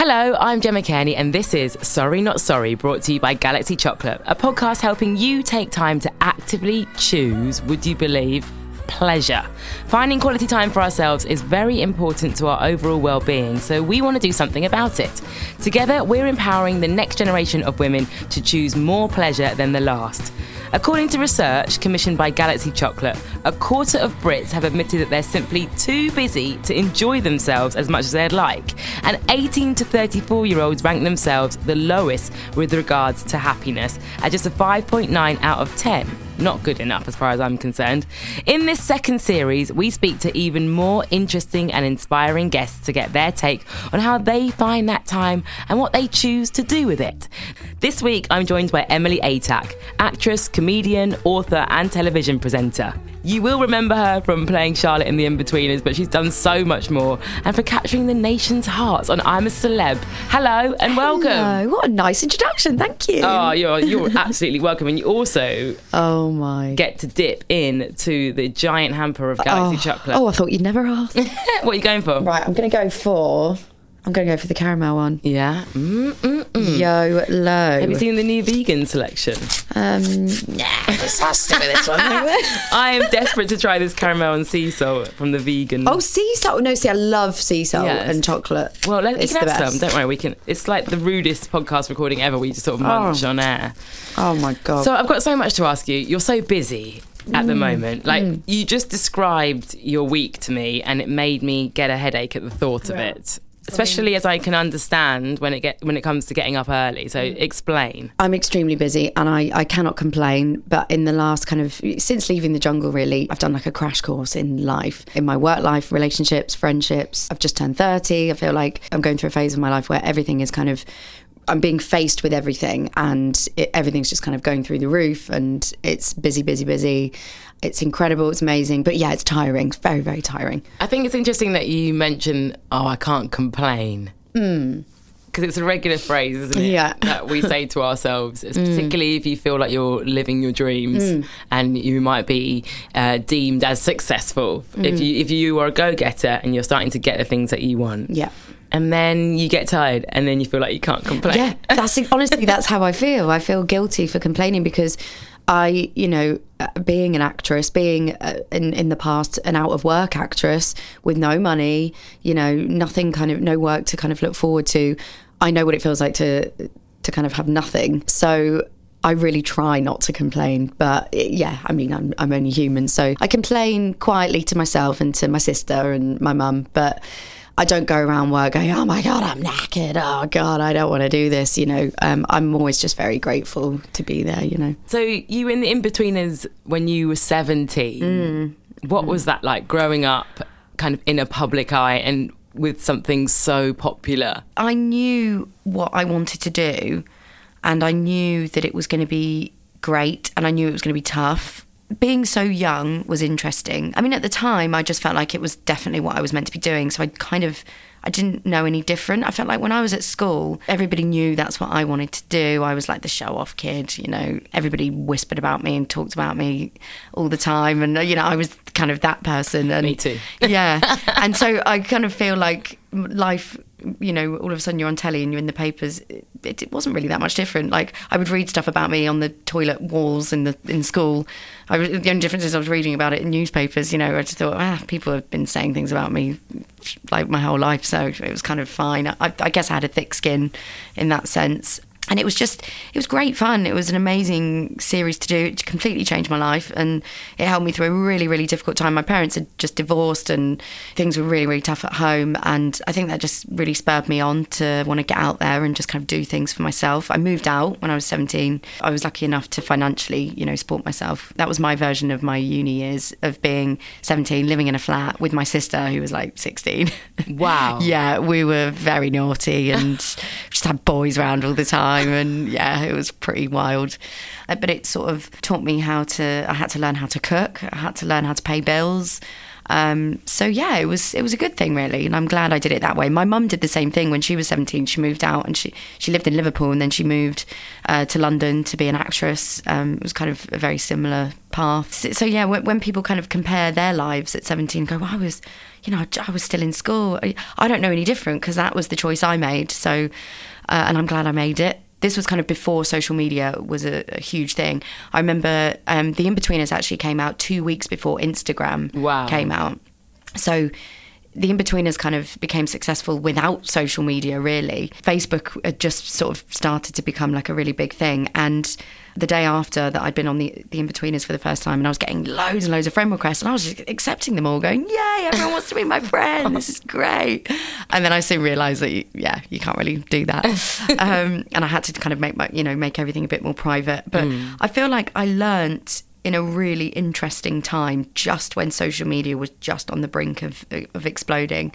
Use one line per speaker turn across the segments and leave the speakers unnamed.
Hello, I'm Gemma Kearney, and this is Sorry Not Sorry, brought to you by Galaxy Chocolate, a podcast helping you take time to actively choose, would you believe, pleasure. Finding quality time for ourselves is very important to our overall well being, so we want to do something about it. Together, we're empowering the next generation of women to choose more pleasure than the last. According to research commissioned by Galaxy Chocolate, a quarter of Brits have admitted that they're simply too busy to enjoy themselves as much as they'd like, and 18 to 34 year olds rank themselves the lowest with regards to happiness at just a 5.9 out of 10 not good enough as far as I'm concerned. In this second series, we speak to even more interesting and inspiring guests to get their take on how they find that time and what they choose to do with it. This week, I'm joined by Emily Atack, actress, comedian, author, and television presenter. You will remember her from playing Charlotte in The Inbetweeners, but she's done so much more. And for capturing the nation's hearts on I'm a Celeb. Hello and welcome.
Hello. What a nice introduction. Thank you.
Oh, you're, you're absolutely welcome. And you also
Oh my.
get to dip in to the giant hamper of Galaxy
oh.
Chocolate.
Oh, I thought you'd never ask.
what are you going for?
right, I'm going to go for. I'm going to go for the caramel one.
Yeah. Mm-mm-mm.
Yo low.
Have you seen the new vegan selection?
Um, nah, just I'll stick with this one.
I am desperate to try this caramel and sea salt from the vegan.
oh, sea salt. No, see, I love sea salt
Yes.
and chocolate.
well, let, you
it's
can
the
have
best.
some. Don't worry, we can. It's like the rudest podcast recording ever. We just sort of munch on air.
Oh my god.
So I've got so much to ask you. You're so busy at
Mm.
the moment. Like you just described your week to me, and it made me get a headache at the thought of it. Especially as I can understand when it get when it comes to getting up early. So
Mm.
explain.
I'm extremely busy and I, I cannot complain. But in the last kind of, since leaving the jungle, really, I've done like a crash course in life, in my work life, relationships, friendships. I've just turned 30. I feel like I'm going through a phase of my life where everything is kind of, I'm being faced with everything and it, everything's just kind of going through the roof and it's busy, busy, busy. It's incredible. It's amazing. But yeah, it's tiring. It's very, very tiring.
I think it's interesting that you mention, "Oh, I can't complain." Hmm. Because it's a regular phrase, isn't it?
Yeah.
That we say to ourselves, it's hmm. particularly if you feel like you're living your dreams hmm. and you might be uh, deemed as successful. If you if you are a go getter and you're starting to get the things that you want.
Yeah.
And then you get tired, and then you feel like you can't complain.
Yeah, that's honestly that's how I feel. I feel guilty for complaining because I, you know, uh, being an actress, being uh, in in the past an out of work actress with no money, you know, nothing kind of no work to kind of look forward to. I know what it feels like to to kind of have nothing. So I really try not to complain, but it- yeah, I mean, I'm I'm only human, so I complain quietly to myself and to my sister and my mum, but. I don't go around work going, oh my God, I'm knackered. Oh God, I don't want to do this. You know, um, I'm always just very grateful to be there, you know.
So you were in the Inbetweeners when you were 17.
Mm.
What was that like growing up kind of in a public eye and with something so popular?
I knew what I wanted to do and I knew that it was going to be great and I knew it was going to be tough. Being so young was interesting. I mean, at the time, I just felt like it was definitely what I was meant to be doing. So I kind of. I didn't know any different. I felt like when I was at school, everybody knew that's what I wanted to do. I was like the show off kid, you know, everybody whispered about me and talked about me all the time. And, you know, I was kind of that person. And
Me too.
yeah. And so I kind of feel like life, you know, all of a sudden you're on telly and you're in the papers. It, it wasn't really that much different. Like I would read stuff about me on the toilet walls in the in school. I was, the only difference is I was reading about it in newspapers. You know, I just thought, ah, people have been saying things about me like my whole life, so it was kind of fine. I, I guess I had a thick skin in that sense. And it was just, it was great fun. It was an amazing series to do. It completely changed my life and it helped me through a really, really difficult time. My parents had just divorced and things were really, really tough at home. And I think that just really spurred me on to want to get out there and just kind of do things for myself. I moved out when I was 17. I was lucky enough to financially, you know, support myself. That was my version of my uni years of being 17, living in a flat with my sister who was like 16.
Wow.
yeah, we were very naughty and just had boys around all the time. And yeah, it was pretty wild. Uh, But it sort of taught me how to, I had to learn how to cook, I had to learn how to pay bills. Um, so yeah, it was it was a good thing really, and I'm glad I did it that way. My mum did the same thing when she was 17. She moved out and she she lived in Liverpool, and then she moved uh, to London to be an actress. Um, it was kind of a very similar path. So, so yeah, when, when, people kind of compare their lives at 17, go, well, I was, you know, I, I was still in school. I, I don't know any different because that was the choice I made. So, uh, and I'm glad I made it this was kind of before social media was a, a huge thing. I remember um, the Inbetweeners actually came out two weeks before Instagram
wow.
came out. So the Inbetweeners kind of became successful without social media, really. Facebook had just sort of started to become like a really big thing. And the day after that I'd been on the, the Inbetweeners for the first time and I was getting loads and loads of friend requests and I was just accepting them all, going, Yay, everyone wants to be my friend. This is great. And then I soon realised that, you, yeah, you can't really do that. um, and I had to kind of make my, you know, make everything a bit more private. But mm. I feel like I learnt in a really interesting time, just when social media was just on the brink of of exploding.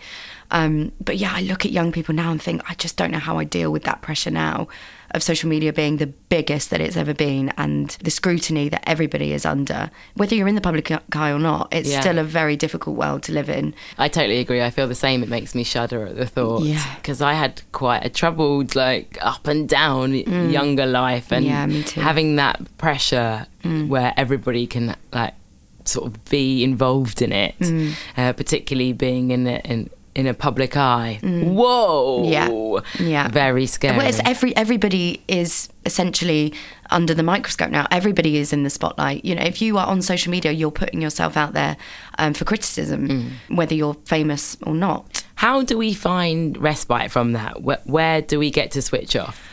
Um, but yeah, I look at young people now and think I just don't know how I deal with that pressure now of social media being the biggest that it's ever been and the scrutiny that everybody is under. Whether you're in the public eye or not, it's yeah. still a very difficult world to live in.
I totally agree. I feel the same. It makes me shudder at the thought.
Yeah.
Because I had quite a troubled, like, up and down mm. younger life. And
yeah,
having that pressure mm. where everybody can, like, sort of be involved in it, mm. uh, particularly being in, in in a public eye. Mm. Whoa.
Yeah. Yeah.
Very scary.
Well, every everybody is essentially under the microscope now. Everybody is in the spotlight. You know, if you are on social media, you're putting yourself out there um, for criticism, mm. whether you're famous or not.
How do we find respite from that? Where, where do we get to switch off?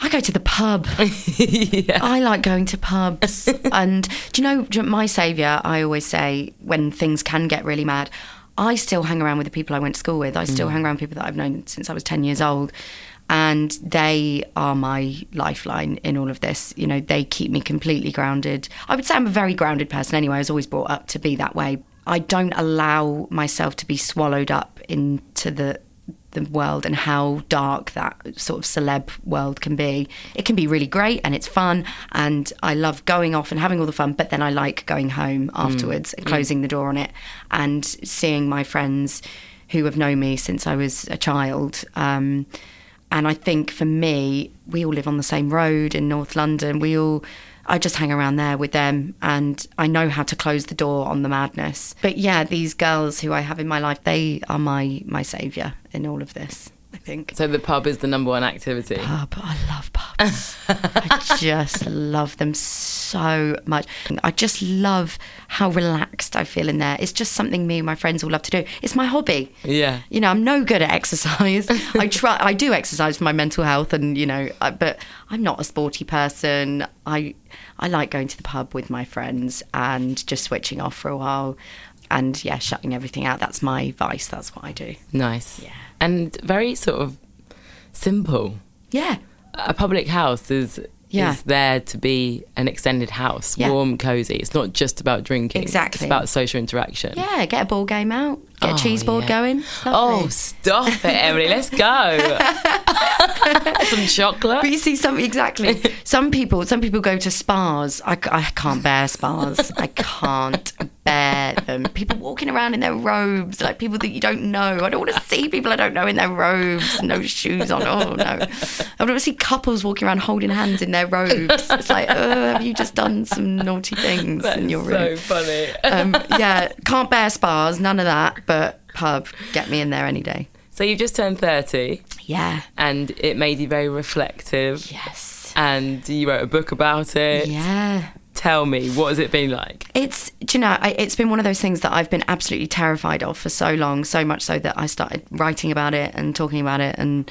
I go to the pub. yeah. I like going to pubs. and do you know my saviour? I always say when things can get really mad, I still hang around with the people I went to school with. I still mm. hang around people that I've known since I was 10 years old. And they are my lifeline in all of this. You know, they keep me completely grounded. I would say I'm a very grounded person anyway. I was always brought up to be that way. I don't allow myself to be swallowed up into the the world and how dark that sort of celeb world can be. It can be really great and it's fun, and I love going off and having all the fun, but then I like going home mm. afterwards mm. and closing mm. the door on it and seeing my friends who have known me since I was a child. Um, and I think for me, we all live on the same road in North London. We all I just hang around there with them and I know how to close the door on the madness. But yeah, these girls who I have in my life, they are my my savior in all of this. I think.
So the pub is the number one activity.
Pub, I love pubs. I just love them so much. I just love how relaxed I feel in there. It's just something me and my friends all love to do. It's my hobby.
Yeah.
You know, I'm no good at exercise. I try. I do exercise for my mental health, and you know, uh, but I'm not a sporty person. I I like going to the pub with my friends and just switching off for a while and yeah, shutting everything out. That's my vice. That's what I do.
Nice.
Yeah.
And very sort of simple.
Yeah.
A public house is yeah. is there to be an extended house,
yeah.
warm, cozy. It's not just about drinking.
Exactly.
It's about social interaction.
Yeah, get a ball game out, get oh, a cheese board yeah. going.
Oh, Lovely. Oh, stop it, Emily. Let's go. some chocolate.
But you see, some exactly. Some people, some people go to spas. I, I can't bear spas. I can't bear them. People walking around in their robes, like people that you don't know. I don't want to see people I don't know in their robes, no shoes on. Oh no, I don't want to see couples walking around holding hands in their robes. It's like, oh, have you just done some naughty things
That's
in your room?
So funny.
Um, yeah, can't bear spas, none of that. But pub, get me in there any day.
So you've just turned 30.
Yeah.
And it made you very reflective.
Yes.
And you wrote a book about it.
Yeah.
Tell me, what has it been like?
It's, do you know, I, it's been one of those things that I've been absolutely terrified of for so long, so much so that I started writing about it and talking about it. And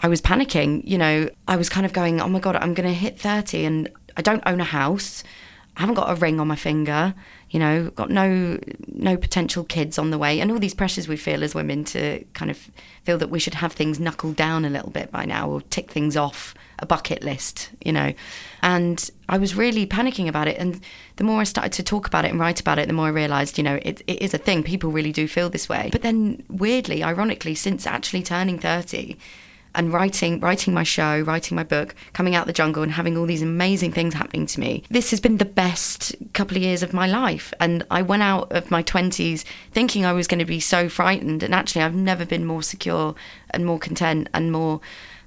I was panicking, you know, I was kind of going, oh my God, I'm going to hit 30 and I don't own a house. I haven't got a ring on my finger, you know, got no no potential kids on the way, and all these pressures we feel as women to kind of feel that we should have things knuckled down a little bit by now or tick things off a bucket list, you know. And I was really panicking about it. And the more I started to talk about it and write about it, the more I realised, you know, it, it is a thing. People really do feel this way. But then, weirdly, ironically, since actually turning 30, and writing writing my show, writing my book, coming out the jungle and having all these amazing things happening to me. This has been the best couple of years of my life. And I went out of my 20s thinking I was going to be so frightened. And actually, I've never been more secure and more content and more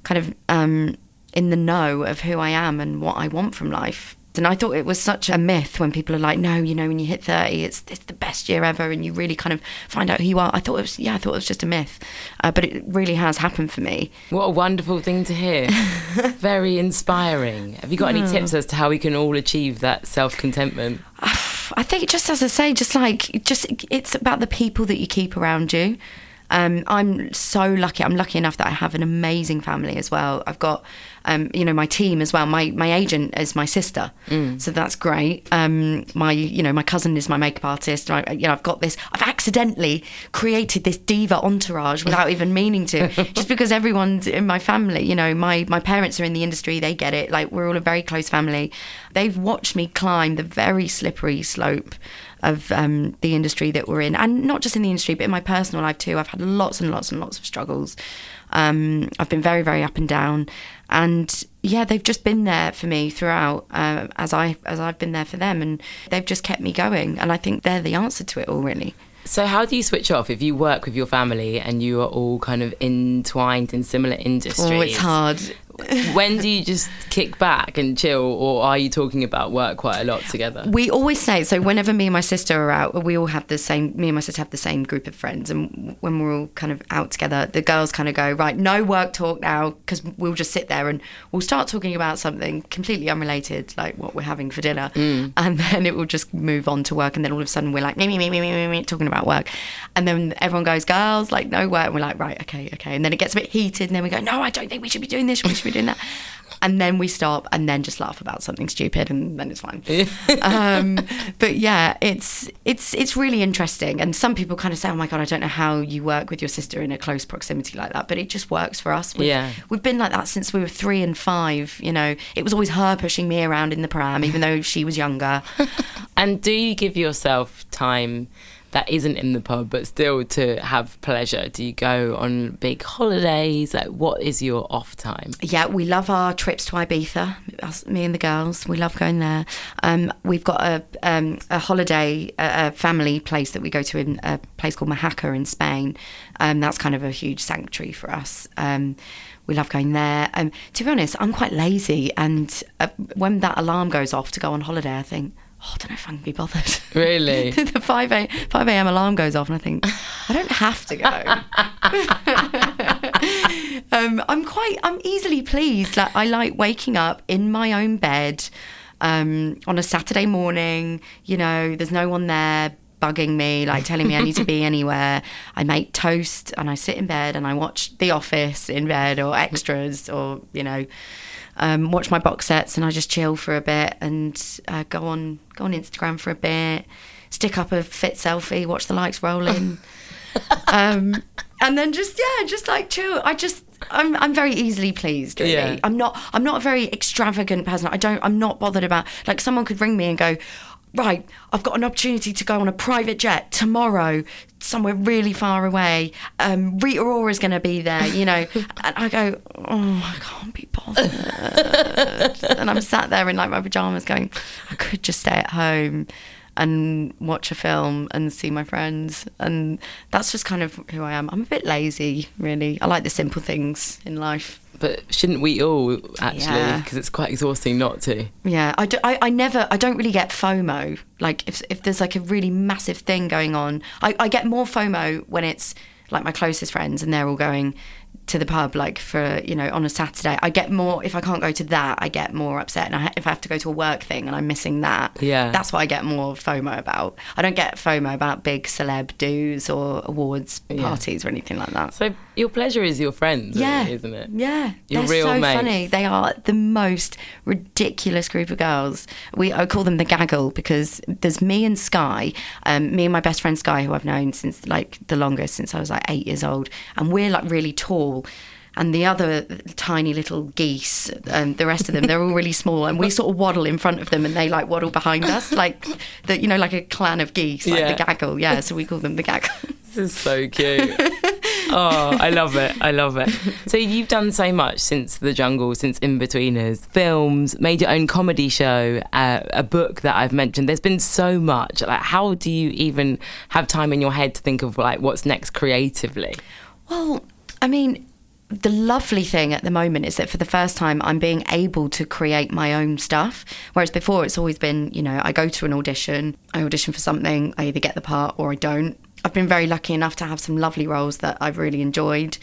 kind of um, in the know of who I am and what I want from life. And I thought it was such a myth when people are like, no, you know, when you hit 30, it's, it's the best year ever and you really kind of find out who you are. I thought it was, yeah, I thought it was just a myth. Uh, but it really has happened for me.
What a wonderful thing to hear. Very inspiring. Have you got any tips as to how we can all achieve that self contentment?
I think just as I say, just like, just it's about the people that you keep around you. Um, I'm so lucky. I'm lucky enough that I have an amazing family as well. I've got, um, you know, my team as well. My my agent is my sister, mm. so that's great. Um, my you know my cousin is my makeup artist. I, you know, I've got this. I've accidentally created this diva entourage without even meaning to, just because everyone's in my family. You know, my my parents are in the industry. They get it. Like we're all a very close family. They've watched me climb the very slippery slope of um, the industry that we're in, and not just in the industry, but in my personal life too. I've had lots and lots and lots of struggles. Um, I've been very, very up and down, and yeah, they've just been there for me throughout, uh, as I as I've been there for them, and they've just kept me going. And I think they're the answer to it all, really.
So, how do you switch off if you work with your family and you are all kind of entwined in similar industries?
Oh, it's hard
when do you just kick back and chill, or are you talking about work quite a lot together?
We always say so. Whenever me and my sister are out, we all have the same. Me and my sister have the same group of friends, and when we're all kind of out together, the girls kind of go right, no work talk now, because we'll just sit there and we'll start talking about something completely unrelated, like what we're having for dinner, mm. and then it will just move on to work, and then all of a sudden we're like me me me me me me talking about work, and then everyone goes, girls, like no work, and we're like right, okay, okay, and then it gets a bit heated, and then we go, no, I don't think we should be doing this. We should be doing that. And then we stop and then just laugh about something stupid and then it's fine. um, but yeah, it's it's it's really interesting. And some people kind of say, "Oh my god, I don't know how you work with your sister in a close proximity like that," but it just works for us. We've,
yeah,
we've been like that since we were three and five. You know, it was always her pushing me around in the pram, even though she was younger.
and do you give yourself time? That isn't in the pub, but still to have pleasure? Do you go on big holidays? Like, what is your off time?
Yeah, we love our trips to Ibiza. Us, me and the girls, we love going there. Um, we've got a um, a holiday, a, a, family place that we go to in a place called Mojácar in Spain. Um, that's kind of a huge sanctuary for us. Um, we love going there. Um, to be honest, I'm quite lazy, and uh, when that alarm goes off to go on holiday, I think oh, I don't know if I can be bothered.
Really?
the 5 a, 5 a.m. alarm goes off, and I think, I don't have to go. um, I'm quite, I'm easily pleased. Like, I like waking up in my own bed um, on a Saturday morning. You know, there's no one there bugging me, like telling me I need to be anywhere. I make toast and I sit in bed and I watch The Office in bed or extras or, you know, um, watch my box sets and I just chill for a bit and uh, go on go on Instagram for a bit, stick up a fit selfie, watch the likes roll in, um, and then just yeah, just like chill. I just I'm I'm very easily pleased. Really, yeah. I'm not I'm not a very extravagant person. I don't I'm not bothered about like someone could ring me and go, right, I've got an opportunity to go on a private jet tomorrow, somewhere really far away. Um, Rita Ora is going to be there, you know. and I go, oh, I can't be bothered. and I'm sat there in like my pajamas going, I could just stay at home and watch a film and see my friends. And that's just kind of who I am. I'm a bit lazy, really. I like the simple things in life
but shouldn't we all actually? Because yeah. it's quite exhausting not to.
Yeah, I, do, I, I never, I don't really get FOMO. Like if if there's like a really massive thing going on, I, I get more FOMO when it's like my closest friends and they're all going to the pub like for you know on a Saturday. I get more if I can't go to that. I get more upset, and I, if I have to go to a work thing and I'm missing that,
yeah,
that's what I get more FOMO about. I don't get FOMO about big celeb dues or awards parties yeah. or anything like that.
So your pleasure is your friends, yeah, really, isn't it?
Yeah,
your
they're
real
so
mates.
funny. They are the most ridiculous group of girls. We I call them the gaggle because there's me and Sky, um, me and my best friend Sky, who I've known since like the longest, since I was like eight years old, and we're like really tall and the other tiny little geese and the rest of them they're all really small and we sort of waddle in front of them and they like waddle behind us like the you know like a clan of geese like yeah. the gaggle yeah so we call them the gaggle
this is so cute oh, I love it. I love it. So you've done so much since The Jungle, since Inbetweeners, films, made your own comedy show, uh, a book that I've mentioned. There's been so much. Like, how do you even have time in your head to think of like what's next creatively?
Well, I mean, the lovely thing at the moment is that for the first time I'm being able to create my own stuff. Whereas before it's always been, you know, I go to an audition, I audition for something, I either get the part or I don't. I've been very lucky enough to have some lovely roles that I've really enjoyed.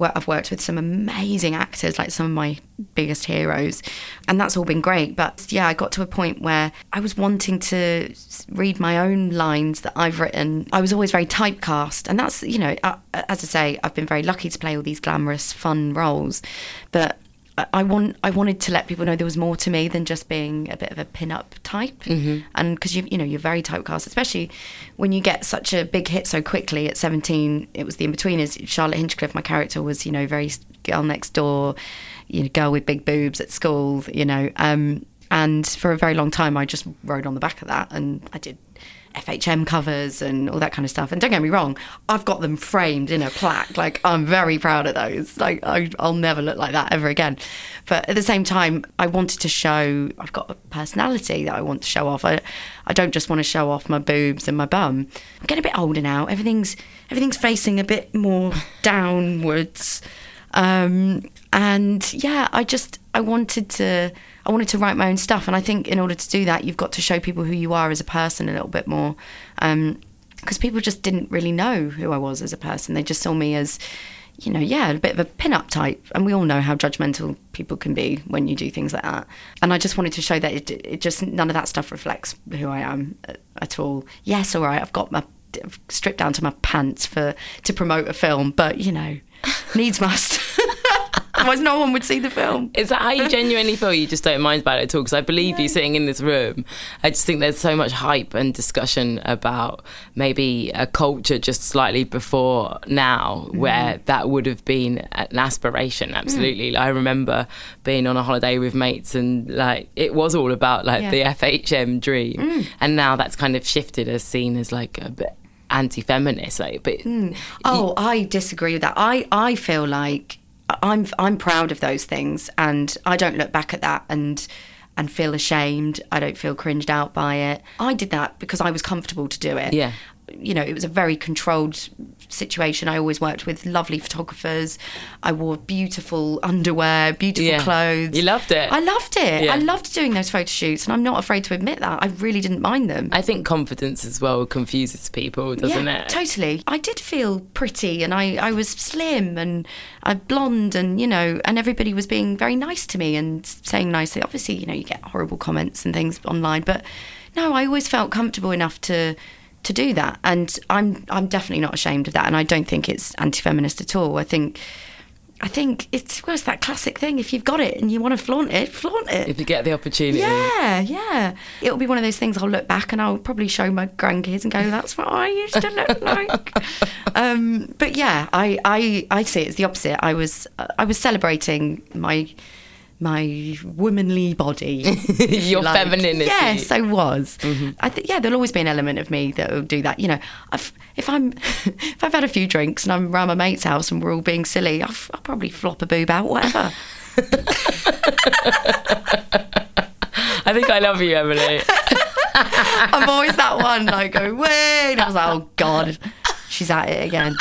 I've worked with some amazing actors, like some of my biggest heroes, and that's all been great. But yeah, I got to a point where I was wanting to read my own lines that I've written. I was always very typecast, and that's, you know, uh, uh, as I say, I've been very lucky to play all these glamorous, fun roles. But I want I wanted to let people know there was more to me than just being a bit of a pin-up type, mm-hmm. and because you you know you're very typecast, especially when you get such a big hit so quickly. At 17, it was the Inbetweeners. Charlotte Hinchcliffe, my character, was you know very girl next door, you know girl with big boobs at school, you know. Um, and for a very long time, I just rode on the back of that, and I did FHM covers and all that kind of stuff. And don't get me wrong, I've got them framed in a plaque. Like I'm very proud of those. Like I, will never look like that ever again. But at the same time, I wanted to show I've got a personality that I want to show off. I, I don't just want to show off my boobs and my bum. I'm getting a bit older now. Everything's everything's facing a bit more downwards. Um, and yeah, I just I wanted to I wanted to write my own stuff, and I think in order to do that, you've got to show people who you are as a person a little bit more, because um, people just didn't really know who I was as a person. They just saw me as you know, yeah, a bit of a pin-up type, and we all know how judgmental people can be when you do things like that. And I just wanted to show that it, it just none of that stuff reflects who I am at all. Yes, all right, I've got my stripped down to my pants for to promote a film, but you know, needs must. Otherwise, no one would see the film.
Is that how you genuinely feel? You just don't mind about it at all? Because I believe you sitting in this room. I just think there's so much hype and discussion about maybe a culture just slightly before now mm. where that would have been an aspiration. Mm. Absolutely. Mm. I remember being on a holiday with mates and like it was all about like yeah. the FHM dream. Mm. And now that's kind of shifted as seen as like a bit anti-feminist like but mm.
oh i disagree with that i i feel like I'm I'm proud of those things, and I don't look back at that and and feel ashamed. I don't feel cringed out by it. I did that because I was comfortable to do it.
Yeah
you know, it was a very controlled situation. I always worked with lovely photographers. I wore beautiful underwear, beautiful yeah. clothes.
You loved it.
I loved it. Yeah. I loved doing those photo shoots, and I'm not afraid to admit that. I really didn't mind them.
I think confidence as well confuses people, doesn't
yeah,
it?
Totally. I did feel pretty, and I, I was slim and uh, blonde, and you know, and everybody was being very nice to me and saying nice things. Obviously, you know, you get horrible comments and things online, but no, I always felt comfortable enough to to do that. And I'm I'm definitely not ashamed of that. And I don't think it's anti-feminist at all. I think. I think it's well, it's that classic thing. If you've got it and you want to flaunt it, flaunt it.
If you get the opportunity.
Yeah, yeah. It'll be one of those things I'll look back and I'll probably show my grandkids and go, "That's what I used to look like." um, but yeah, I, I I see it as the opposite. I was I was celebrating my my womanly body,
your like. femininity.
Yes, I was. Mm-hmm. I th- yeah, there'll always be an element of me that will do that. You know, I've, if I'm if I've had a few drinks and I'm around my mate's house and we're all being silly, I'll, I'll probably flop a boob out, whatever.
I think I love you, Emily.
I'm always that one. I go, wait. I was like, oh God, she's at it again.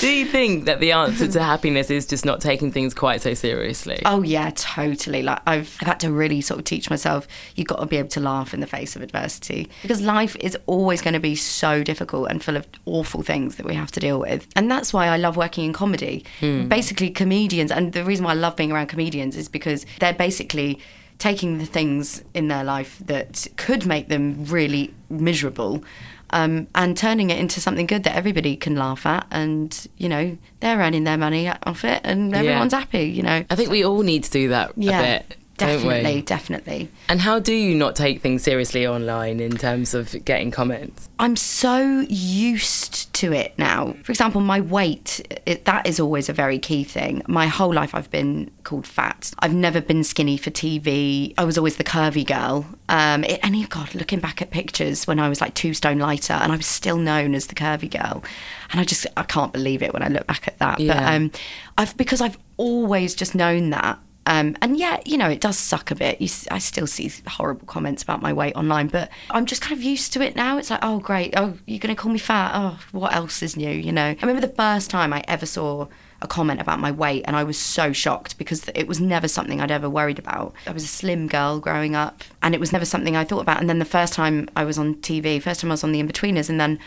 Do you think that the answer to happiness is just not taking things quite so seriously?
Oh yeah, totally. Like I've, I've had to really sort of teach myself you've got to be able to laugh in the face of adversity because life is always going to be so difficult and full of awful things that we have to deal with. And that's why I love working in comedy. Hmm. Basically comedians and the reason why I love being around comedians is because they're basically taking the things in their life that could make them really miserable um, and turning it into something good that everybody can laugh at. And, you know, they're earning their money off it and everyone's yeah. happy, you know.
I think we all need to do that yeah. a bit?
Definitely, definitely.
And how do you not take things seriously online in terms of getting comments?
I'm so used to it now. For example, my weight, it, that is always a very key thing. My whole life I've been called fat. I've never been skinny for TV. I was always the curvy girl. Um, it, and God, looking back at pictures when I was like two stone lighter and I was still known as the curvy girl. And I just, I can't believe it when I look back at that. But um, I've, because I've always just known that. Um, and yeah, you know, it does suck a bit. You, I still see horrible comments about my weight online, but I'm just kind of used to it now. It's like, oh, great. Oh, you're going to call me fat. Oh, what else is new? You know, I remember the first time I ever saw a comment about my weight, and I was so shocked because it was never something I'd ever worried about. I was a slim girl growing up, and it was never something I thought about. And then the first time I was on TV, first time I was on The Inbetweeners, and then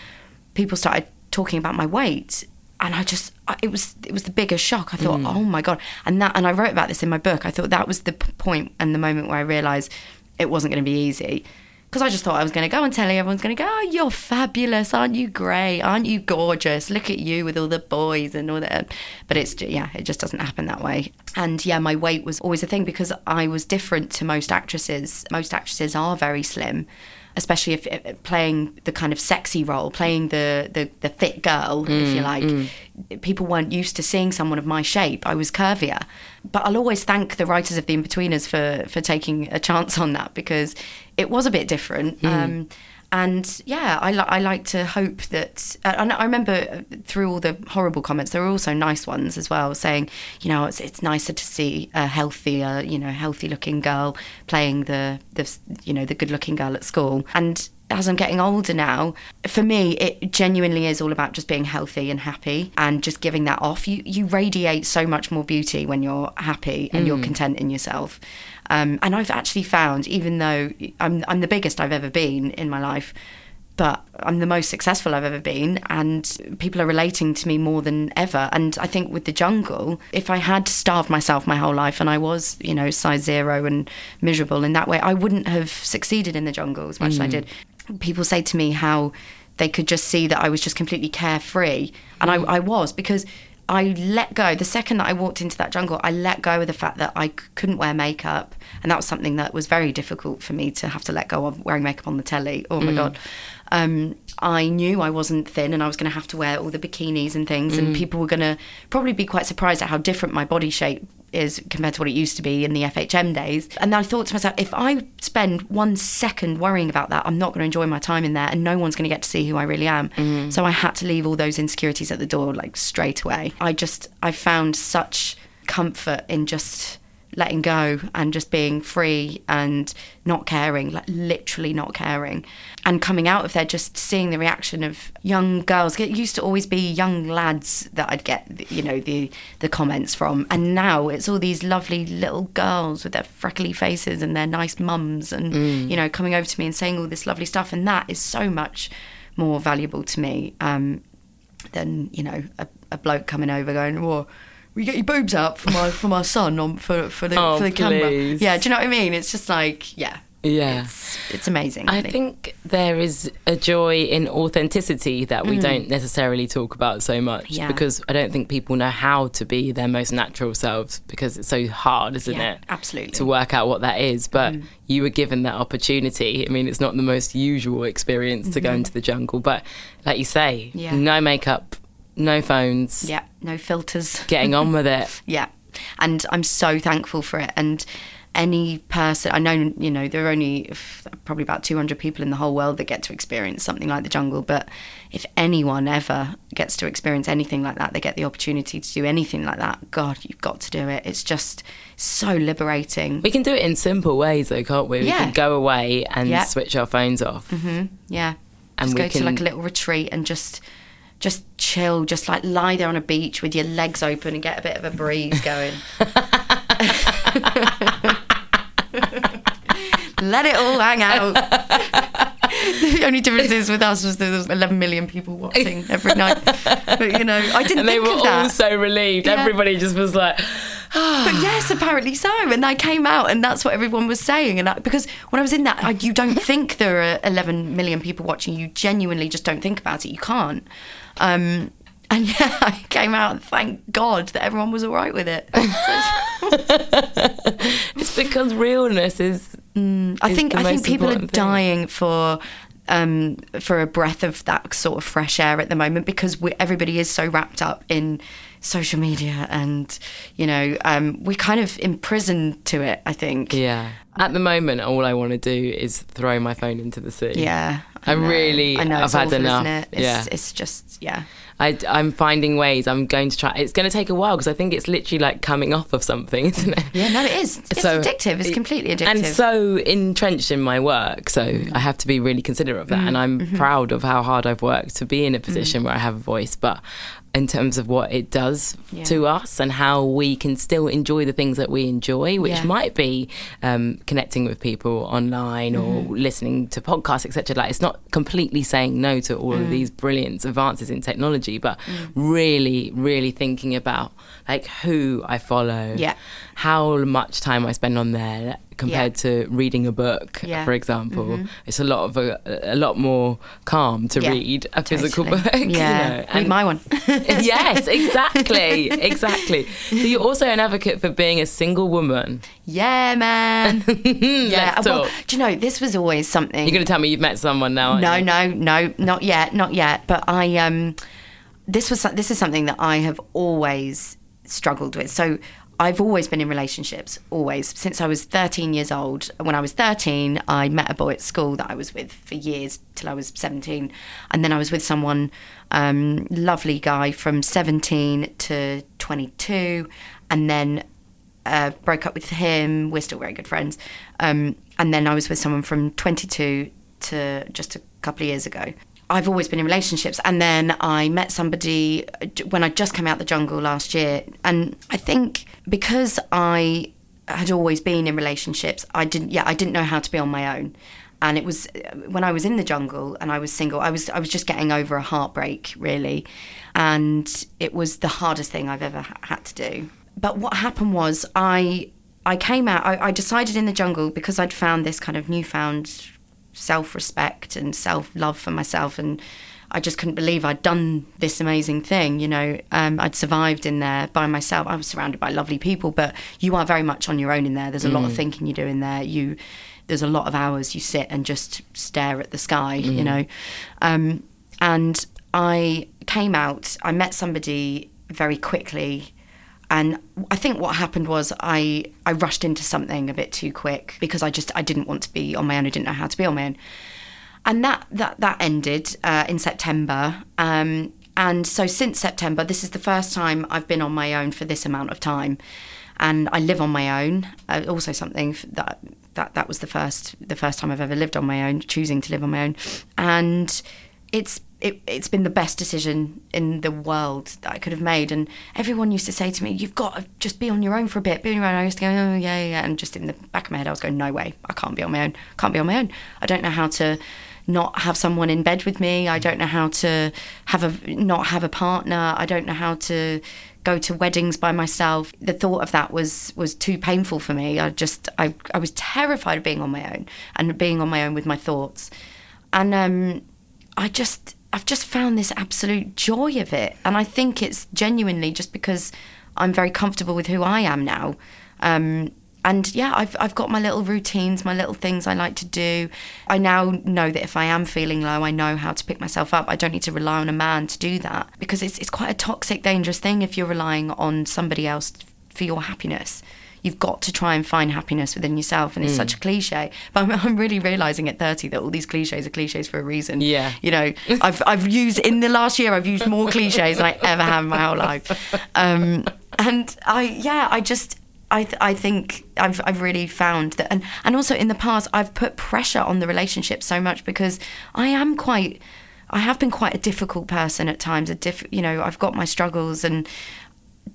people started talking about my weight and I just it was it was the biggest shock. I thought, mm. oh my god, and that and I wrote about this in my book. I thought that was the point and the moment where I realised it wasn't going to be easy. Because I just thought I was going to go on telly, everyone's going to go, oh, you're fabulous, aren't you great, aren't you gorgeous? Look at you with all the boys and all that. But it's, yeah, it just doesn't happen that way. And yeah, my weight was always a thing because I was different to most actresses. Most actresses are very slim especially if, if playing the kind of sexy role, playing the the, the fit girl, if you mm, like. Mm. People weren't used to seeing someone of my shape. I was curvier, but I'll always thank the writers of the Inbetweeners for for taking a chance on that because it was a bit different. Mm. Um, and yeah, I, li- I like to hope that. Uh, and I remember through all the horrible comments, there were also nice ones as well, saying, you know, it's, it's nicer to see a healthier, you know, healthy looking girl playing the, the, you know, the good looking girl at school. And as I'm getting older now, for me, it genuinely is all about just being healthy and happy and just giving that off. You you radiate so much more beauty when you're happy and you're content in yourself. Um, and I've actually found, even though I'm I'm the biggest I've ever been in my life, but I'm the most successful I've ever been, and people are relating to me more than ever. And I think with the jungle, if I had starved myself my whole life and I was, you know, size zero and miserable in that way, I wouldn't have succeeded in the jungle as much as I did. People say to me how they could just see that I was just completely carefree, and I, mm. I was because. I let go the second that I walked into that jungle. I let go of the fact that I couldn't wear makeup, and that was something that was very difficult for me to have to let go of wearing makeup on the telly. Oh my mm. god! Um, I knew I wasn't thin, and I was going to have to wear all the bikinis and things, and mm. people were going to probably be quite surprised at how different my body shape is compared to what it used to be in the FHM days. And I thought to myself, if I spend one second worrying about that, I'm not going to enjoy my time in there, and no one's going to get to see who I really am. Mm. So I had to leave all those insecurities at the door, like straight away. I just, I found such comfort in just letting go and just being free and not caring, like literally not caring. And coming out of there, just seeing the reaction of young girls. It used to always be young lads that I'd get, you know, the the comments from, and now it's all these lovely little girls with their freckly faces and their nice mums, and you know, coming over to me and saying all this lovely stuff, and that is so much more valuable to me um, than you know a, a bloke coming over going, "Whoa." We get your boobs out for my for my son on for for the
Oh,
for the camera.
please.
Yeah, do you know what I mean? It's just like yeah,
Yeah.
it's it's amazing.
I
really.
think there is a joy in authenticity that we don't necessarily talk about so much
Mm. Yeah.
because I don't think people know how to be their most natural selves because it's so hard, isn't
Yeah,
it?
absolutely. Mm.
To work out what that is. But you were given that opportunity. I mean, it's not the most usual experience to go into the jungle, but like you say,
Mm-hmm. Yeah.
no makeup, no phones,
yeah, no filters.
getting on with it.
Yeah. And I'm so thankful for it. And any person, I know, you know, there are only probably about 200 people in the whole world that get to experience something like the jungle. But if anyone ever gets to experience anything like that, they get the opportunity to do anything like that, God, you've got to do it. It's just so liberating.
We can do it in simple ways, though, can't we? We
Yeah.
can go away and
Yeah.
switch our phones off. Mm-hmm.
Yeah.
And
just
we
go to like a little retreat and just just chill, just like lie there on a beach with your legs open and get a bit of a breeze going. Let it all hang out. the only difference is with us was there was 11 million people watching every night. But you know, I didn't
And they were all so relieved.
Yeah.
Everybody just was like, ah.
But yes, apparently so. And I came out, and that's what everyone was saying. And I, because when I was in that, I, you don't think there are 11 million people watching. You genuinely just don't think about it. You can't. Um, And yeah, I came out and thank God that everyone was all right with it.
it's because realness is.
I
is
think I think people are
thing.
dying for um, for a breath of that sort of fresh air at the moment because we, everybody is so wrapped up in social media and you know um, we're kind of imprisoned to it. I think.
Yeah. At the moment, all I want to do is throw my phone into the sea.
Yeah,
I'm really-
I know.
I've
it's
had
awful,
enough.
Isn't it? It's,
Yeah.
it's just yeah.
I, am finding ways. I'm going to try. It's going to take a while because I think it's literally like coming off of something, isn't it?
Yeah, no, it is. It's
So-
addictive. It's completely addictive.
And so entrenched in my work, so mm-hmm. I have to be really considerate of that. Mm-hmm. And I'm mm-hmm. proud of how hard I've worked to be in a position where I have a voice. But in terms of what it does
Yeah.
to us and how we can still enjoy the things that we enjoy, which
Yeah.
might be um, connecting with people online or mm-hmm. listening to podcasts, etc. Like it's not completely saying no to all of mm-hmm. these brilliant advances in technology, but mm. really, really thinking about like who I follow,
Yeah.
how much time I spend on there compared to reading a book,
Yeah. Mm-hmm.
for example. It's a lot of a, a lot more calm to
Yeah,
read a physical
totally.
book. you
Yeah,
know,
read
and-
my one.
yes, exactly, exactly. So you're also an advocate for being a single woman.
yeah, man. yeah. Well, do you know this was always something?
You're going to tell me you've met someone now? aren't
no,
you?
no, no, not yet, not yet. But I um, this was this is something that I have always struggled with. So I've always been in relationships, always since I was 13 years old. When I was 13, I met a boy at school that I was with for years till I was 17, and then I was with someone, um, lovely guy from 17 to 22, and then uh, broke up with him. We're still very good friends. Um, and then I was with someone from 22 to just a couple of years ago. I've always been in relationships. And then I met somebody uh, when I just came out the jungle last year. And I think because I had always been in relationships, I didn't, yeah, I didn't know how to be on my own. And it was uh, when I was in the jungle and I was single, I was I was just getting over a heartbreak really, and it was the hardest thing I've ever ha- had to do but what happened was I I came out. I, I decided in the jungle because I'd found this kind of newfound self respect and self love for myself, and I just couldn't believe I'd done this amazing thing. You know, um, I'd survived in there by myself. I was surrounded by lovely people, but you are very much on your own in there. There's a lot of thinking you do in there. You there's a lot of hours you sit and just stare at the sky. You know, um, and I came out. I met somebody very quickly and I think what happened was I I rushed into something a bit too quick because I just I didn't want to be on my own. I didn't know how to be on my own, and that that that ended uh, in September. Um, and so since September, this is the first time I've been on my own for this amount of time, and I live on my own. Uh, also, something that that that was the first the first time I've ever lived on my own, choosing to live on my own, and it's it, it's been the best decision in the world that I could have made. And everyone used to say to me, "You've got to just be on your own for a bit, be on your own." I used to go, "Oh yeah, yeah," and just in the back of my head, I was going, "No way, I can't be on my own. Can't be on my own. I don't know how to." not have someone in bed with me i don't know how to have a not have a partner i don't know how to go to weddings by myself the thought of that was was too painful for me i just i, I was terrified of being on my own and being on my own with my thoughts and um i just i've just found this absolute joy of it and i think it's genuinely just because i'm very comfortable with who i am now um and yeah, I've I've got my little routines, my little things I like to do. I now know that if I am feeling low, I know how to pick myself up. I don't need to rely on a man to do that because it's it's quite a toxic, dangerous thing if you're relying on somebody else for your happiness. You've got to try and find happiness within yourself, and it's such a cliche. But I'm, I'm really realizing at 30 that all these cliches are cliches for a reason.
Yeah.
you know, I've I've used in the last year, I've used more cliches than I ever have in my whole life. Um, and I yeah, I just I, th- I think I've, I've really found that, and, and also in the past, I've put pressure on the relationship so much because I am quite, I have been quite a difficult person at times. A diff, you know, I've got my struggles, and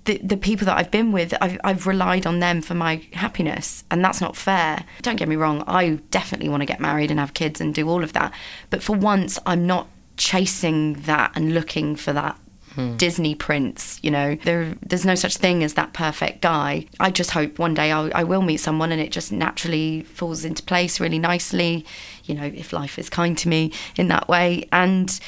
the the people that I've been with, I've, I've relied on them for my happiness, and that's not fair. Don't get me wrong, I definitely want to get married and have kids and do all of that, but for once, I'm not chasing that and looking for that hmm. Disney prince. You know, there there's no such thing as that perfect guy. I just hope one day I'll, I will meet someone and it just naturally falls into place really nicely. You know, if life is kind to me in that way, and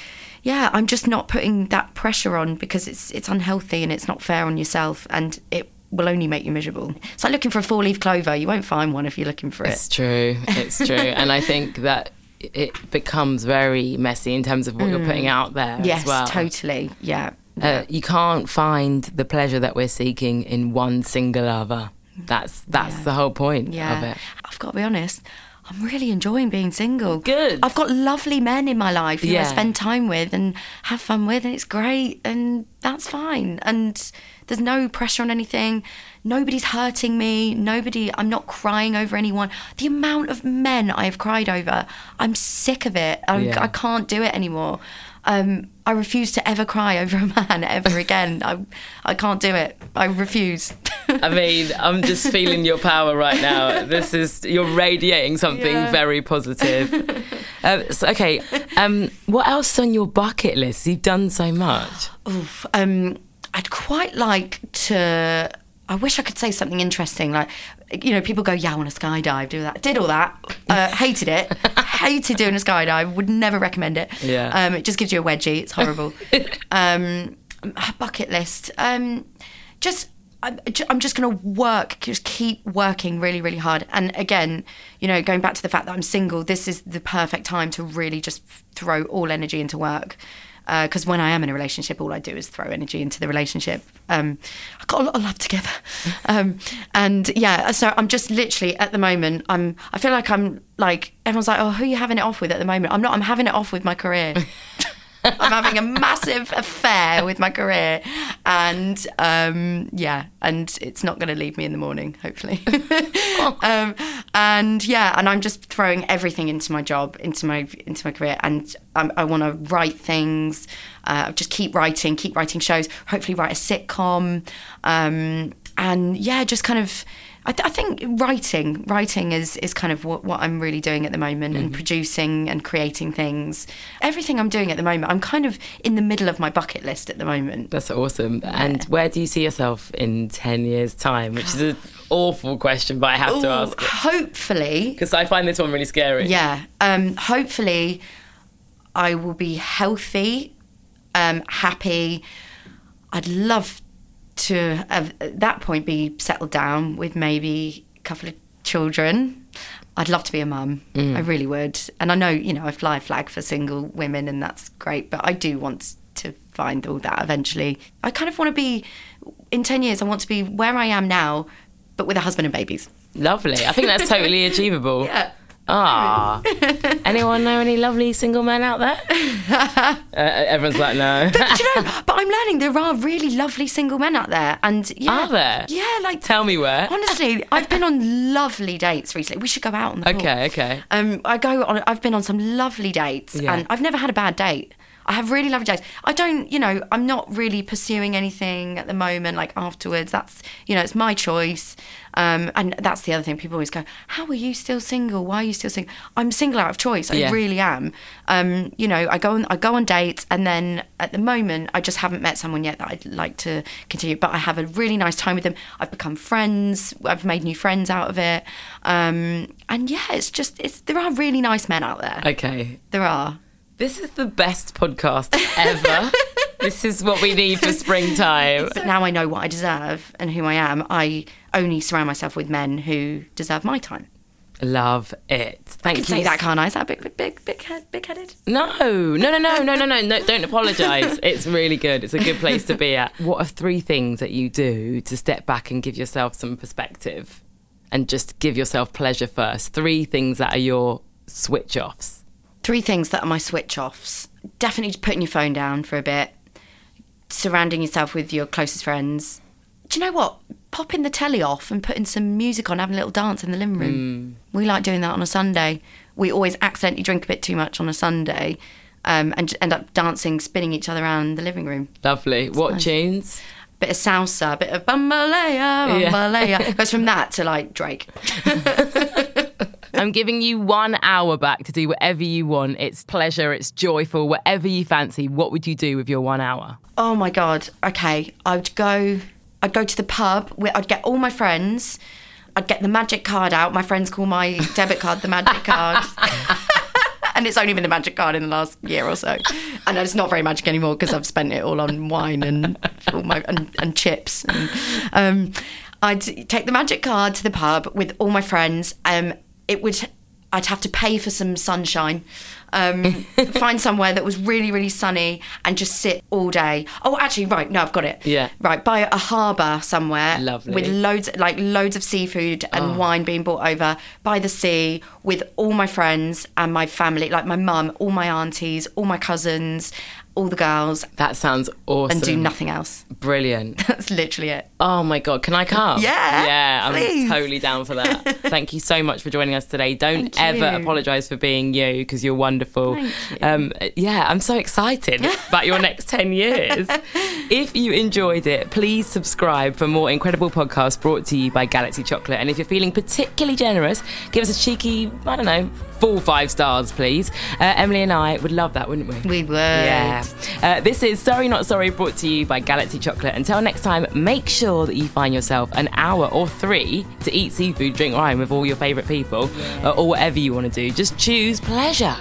yeah, I'm just not putting that pressure on because it's it's unhealthy and it's not fair on yourself, and it will only make you miserable. It's like looking for a four leaf clover. You won't find one if you're looking for it.
It's true. It's true. and I think that it becomes very messy in terms of what you're putting out there
Mm. Yes,
as well.
totally. Yeah.
Uh, you can't find the pleasure that we're seeking in one single other. That's that's
Yeah.
the whole point
Yeah.
of it.
I've got to be honest. I'm really enjoying being single.
Good.
I've got lovely men in my life who I spend time with and have fun with, and it's great, and that's fine. And there's no pressure on anything. Nobody's hurting me. Nobody. I'm not crying over anyone. The amount of men I have cried over, I'm sick of it. I,
Yeah.
I can't do it anymore. Um, I refuse to ever cry over a man ever again. I, I can't do it. I refuse.
I mean, I'm just feeling your power right now. This is you're radiating something
Yeah.
very positive. Uh, so, okay, um, what else on your bucket list? You've done so much.
Oof, um, I'd quite like to. I wish I could say something interesting. Like, you know, people go, "Yeah, I want to skydive." Do that. Did all that. Uh, hated it. hated doing a skydive. Would never recommend it.
Yeah.
Um, it just gives you a wedgie. It's horrible. um, bucket list. Um, just. I'm I'm just going to work, just keep working really, really hard. And again, you know, going back to the fact that I'm single, this is the perfect time to really just throw all energy into work because when I am in a relationship, all I do is throw energy into the relationship. Um, I've got a lot of love together, um, and yeah. So I'm just literally at the moment. I'm. I feel like I'm like everyone's like, oh, who are you having it off with at the moment? I'm not. I'm having it off with my career. I'm having a massive affair with my career, and um, yeah, and it's not going to leave me in the morning, hopefully. um, and yeah, and I'm just throwing everything into my job, into my into my career, and um, I want to write things. Uh, just keep writing, keep writing shows. Hopefully, write a sitcom, um, and yeah, just kind of. I, th- I think writing, writing is is kind of what, what I'm really doing at the moment, and producing and creating things. Everything I'm doing at the moment, I'm kind of in the middle of my bucket list at the moment.
That's awesome. And where do you see yourself in 10 years' time? Which is an awful question, but I have to
Ooh,
ask
hopefully,
because I find this one really scary.
yeah. Um, hopefully, I will be healthy, um, happy. I'd love to at that point be settled down with maybe a couple of children. I'd love to be a mum. Mm. I really would. And I know, you know, I fly a flag for single women and that's great, but I do want to find all that eventually. I kind of want to be, in 10 years, I want to be where I am now, but with a husband and babies.
Lovely. I think that's totally achievable.
Yeah.
Ah. Anyone know any lovely single men out there? uh, everyone's like, no.
Do you know, but I'm learning there are really lovely single men out there. And yeah.
Are there?
Yeah, like
Tell me where.
Honestly, I've been on lovely dates recently. We should go out on the pool.
Okay, okay.
Um, I go on. I've been on some lovely dates,
Yeah.
and I've never had a bad date. I have really lovely dates. I don't, you know, I'm not really pursuing anything at the moment. Like afterwards, that's, you know, it's my choice. Um, and that's the other thing. People always go, "How are you still single? Why are you still single?" I'm single out of choice. I
Yeah.
really am. Um, you know, I go on, I go on dates, and then at the moment, I just haven't met someone yet that I'd like to continue. But I have a really nice time with them. I've become friends. I've made new friends out of it. Um, and yeah, it's just, it's there are really nice men out there.
Okay.
There are.
This is the best podcast ever. this is what we need for springtime.
But now I know what I deserve and who I am. I only surround myself with men who deserve my time.
Love it. Thank
I
you.
can say that, can't I? Is that big, big, big, big, head, big headed?
No, no, no, no, no, no, no, no. Don't apologise. It's really good. It's a good place to be at. What are three things that you do to step back and give yourself some perspective and just give yourself pleasure first? Three things that are your switch offs.
Three things that are my switch offs. Definitely putting your phone down for a bit, surrounding yourself with your closest friends. Do you know what? Popping the telly off and putting some music on, having a little dance in the living room. We like doing that on a Sunday. We always accidentally drink a bit too much on a Sunday um, and end up dancing, spinning each other around in the living room.
Lovely. what
nice.
tunes?
Bit of salsa, a bit of bambalea,
Yeah.
bambalea. Goes from that to like Drake.
I'm giving you one hour back to do whatever you want. It's pleasure, it's joyful, whatever you fancy. What would you do with your one hour?
Oh my god. Okay, I'd go. I'd go to the pub. Where I'd get all my friends. I'd get the magic card out. My friends call my debit card the magic card. and it's only been a magic card in the last year or so. And it's not very magic anymore because I've spent it all on wine and all my and, and chips. And, um, I'd take the magic card to the pub with all my friends. Um, it would I'd have to pay for some sunshine, um, find somewhere that was really, really sunny and just sit all day. Oh, actually, right, no, I've got it.
Yeah.
Right, by a harbour somewhere.
Lovely.
With loads, like loads of seafood and wine being brought over by the sea with all my friends and my family, like my mum, all my aunties, all my cousins, all the girls,
That sounds awesome.
and do nothing else.
Brilliant.
That's literally it.
Oh my god, can I come?
Yeah,
Yeah, I'm
please.
totally down for that. Thank you so much for joining us today. Don't
Thank
ever
you.
apologise for being you because you're wonderful.
You.
Um, yeah, I'm so excited about your next 10 years. if you enjoyed it, please subscribe for more incredible podcasts brought to you by Galaxy Chocolate. And if you're feeling particularly generous, give us a cheeky, I don't know, full five stars, please. Uh, Emily and I would love that, wouldn't we?
We would.
Yeah. Uh, this is Sorry Not Sorry brought to you by Galaxy Chocolate. Until next time, make sure that you find yourself an hour or three to eat seafood, drink wine with all your favourite people, or whatever you want to do. Just choose pleasure.